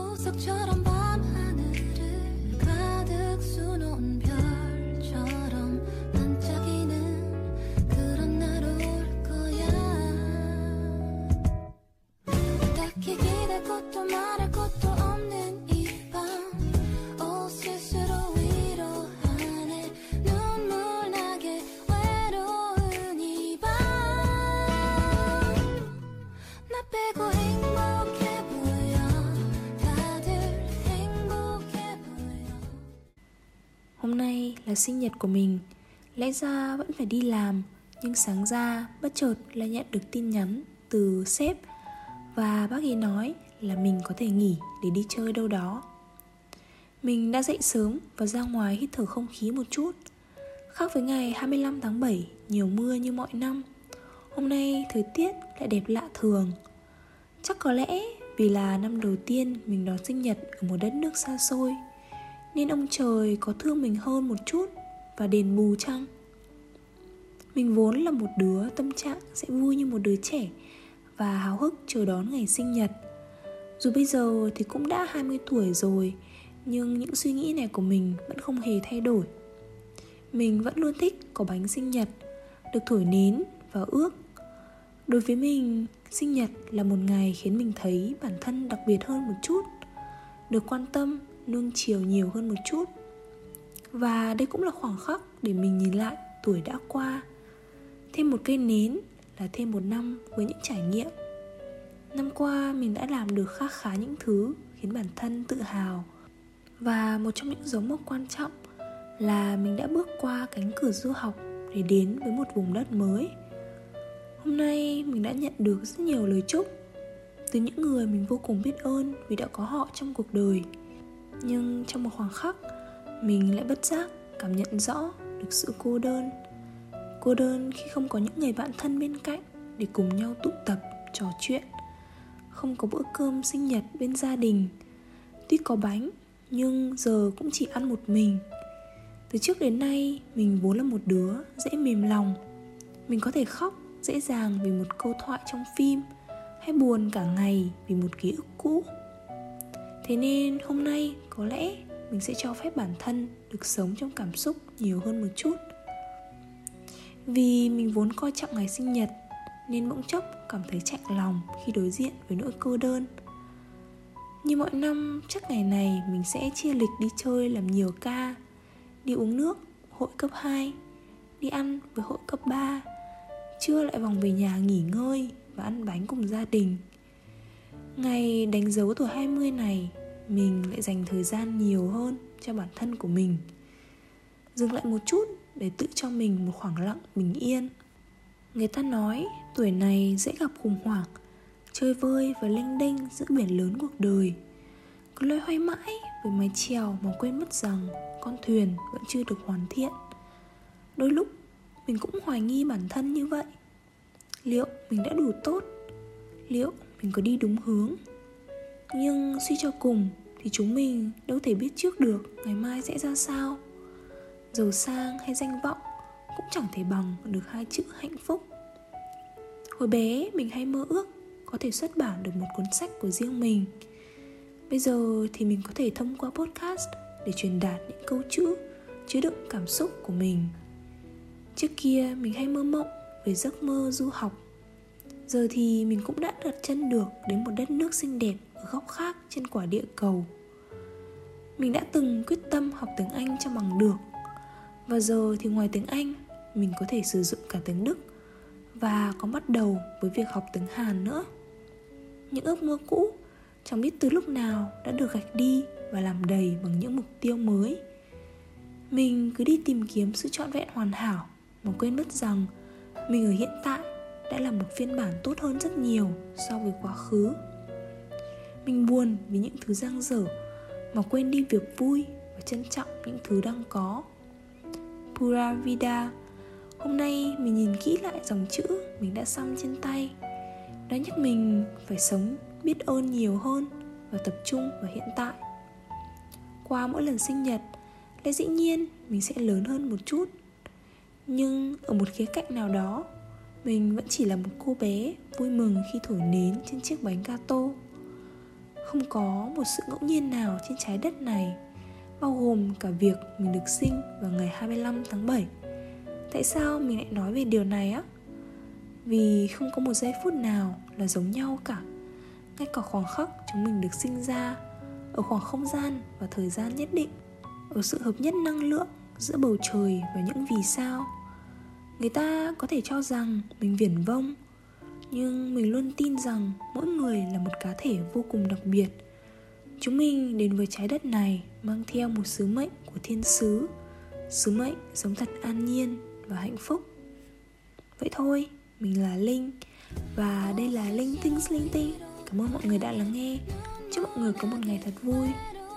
보석처럼 밤하늘 là sinh nhật của mình. Lẽ ra vẫn phải đi làm, Nhưng sáng ra bất chợt lại nhận được tin nhắn từ sếp Và bác ấy nói là mình có thể nghỉ để đi chơi đâu đó. Mình đã dậy sớm và ra ngoài hít thở không khí một chút. Khác với ngày 25 tháng 7 nhiều mưa như mọi năm, Hôm nay thời tiết lại đẹp lạ thường. Chắc có lẽ vì là năm đầu tiên mình đón sinh nhật ở một đất nước xa xôi nên ông trời có thương mình hơn một chút và đền bù chăng? Mình vốn là một đứa tâm trạng sẽ vui như một đứa trẻ và háo hức chờ đón ngày sinh nhật. Dù bây giờ thì cũng đã 20 tuổi rồi, nhưng những suy nghĩ này của mình vẫn không hề thay đổi. Mình vẫn luôn thích có bánh sinh nhật, được thổi nến và ước. Đối với mình, sinh nhật là một ngày khiến mình thấy bản thân đặc biệt hơn một chút, được quan tâm nuông chiều nhiều hơn một chút. Và đây cũng là khoảng khắc để mình nhìn lại tuổi đã qua. Thêm một cây nến là thêm một năm với những trải nghiệm. Năm qua mình đã làm được khá khá những thứ khiến bản thân tự hào. Và một trong những dấu mốc quan trọng là mình đã bước qua cánh cửa du học để đến với một vùng đất mới. Hôm nay mình đã nhận được rất nhiều lời chúc từ những người mình vô cùng biết ơn vì đã có họ trong cuộc đời nhưng trong một khoảng khắc, mình lại bất giác cảm nhận rõ được sự cô đơn. Cô đơn khi không có những người bạn thân bên cạnh để cùng nhau tụ tập, trò chuyện. Không có bữa cơm sinh nhật bên gia đình. Tuy có bánh, nhưng giờ cũng chỉ ăn một mình. Từ trước đến nay, mình vốn là một đứa dễ mềm lòng. Mình có thể khóc dễ dàng vì một câu thoại trong phim, hay buồn cả ngày vì một ký ức cũ thế nên hôm nay có lẽ mình sẽ cho phép bản thân được sống trong cảm xúc nhiều hơn một chút. Vì mình vốn coi trọng ngày sinh nhật nên bỗng chốc cảm thấy chạnh lòng khi đối diện với nỗi cô đơn. Như mọi năm chắc ngày này mình sẽ chia lịch đi chơi làm nhiều ca Đi uống nước, hội cấp 2 Đi ăn với hội cấp 3 Trưa lại vòng về nhà nghỉ ngơi và ăn bánh cùng gia đình. Ngày đánh dấu tuổi 20 này mình lại dành thời gian nhiều hơn cho bản thân của mình. Dừng lại một chút để tự cho mình một khoảng lặng bình yên. Người ta nói tuổi này dễ gặp khủng hoảng, chơi vơi và lênh đênh giữa biển lớn cuộc đời. Cứ loay hoay mãi với mái chèo mà quên mất rằng con thuyền vẫn chưa được hoàn thiện. Đôi lúc mình cũng hoài nghi bản thân như vậy. Liệu mình đã đủ tốt? Liệu mình có đi đúng hướng? Nhưng suy cho cùng thì chúng mình đâu thể biết trước được ngày mai sẽ ra sao. Giàu sang hay danh vọng cũng chẳng thể bằng được hai chữ hạnh phúc. Hồi bé, mình hay mơ ước có thể xuất bản được một cuốn sách của riêng mình. Bây giờ thì mình có thể thông qua podcast để truyền đạt những câu chữ, chứa đựng cảm xúc của mình. Trước kia, mình hay mơ mộng về giấc mơ du học. Giờ thì mình cũng đã đặt chân được đến một đất nước xinh đẹp ở góc khác trên quả địa cầu. Mình đã từng quyết tâm học tiếng anh cho bằng được. Và giờ thì ngoài tiếng anh, mình có thể sử dụng cả tiếng đức và có bắt đầu với việc học tiếng hàn nữa. Những ước mơ cũ, chẳng biết từ lúc nào đã được gạch đi và làm đầy bằng những mục tiêu mới. Mình cứ đi tìm kiếm sự trọn vẹn hoàn hảo mà quên mất rằng mình ở hiện tại đã là một phiên bản tốt hơn rất nhiều so với quá khứ mình buồn vì những thứ giang dở, mà quên đi việc vui và trân trọng những thứ đang có. Pura vida, hôm nay mình nhìn kỹ lại dòng chữ mình đã xăm trên tay. Nó nhắc mình phải sống, biết ơn nhiều hơn và tập trung vào hiện tại. Qua mỗi lần sinh nhật, lẽ dĩ nhiên mình sẽ lớn hơn một chút. Nhưng ở một khía cạnh nào đó, mình vẫn chỉ là một cô bé vui mừng khi thổi nến trên chiếc bánh gato không có một sự ngẫu nhiên nào trên trái đất này bao gồm cả việc mình được sinh vào ngày 25 tháng 7. Tại sao mình lại nói về điều này á? Vì không có một giây phút nào là giống nhau cả. Ngay cả khoảng khắc chúng mình được sinh ra ở khoảng không gian và thời gian nhất định, ở sự hợp nhất năng lượng giữa bầu trời và những vì sao. Người ta có thể cho rằng mình viển vông, nhưng mình luôn tin rằng mỗi người là một cá thể vô cùng đặc biệt. Chúng mình đến với trái đất này mang theo một sứ mệnh của thiên sứ. Sứ mệnh sống thật an nhiên và hạnh phúc. Vậy thôi, mình là linh. Và đây là linh tinh linh tinh cảm ơn mọi người đã lắng nghe. Chúc mọi người có một ngày thật vui.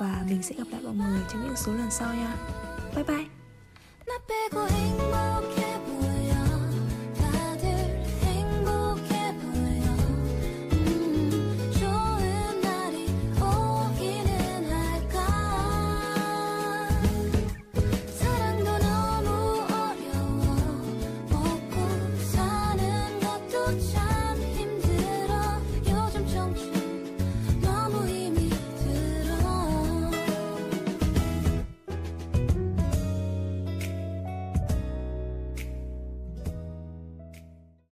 Và mình sẽ gặp lại mọi người trong những số lần sau nha. Bye bye.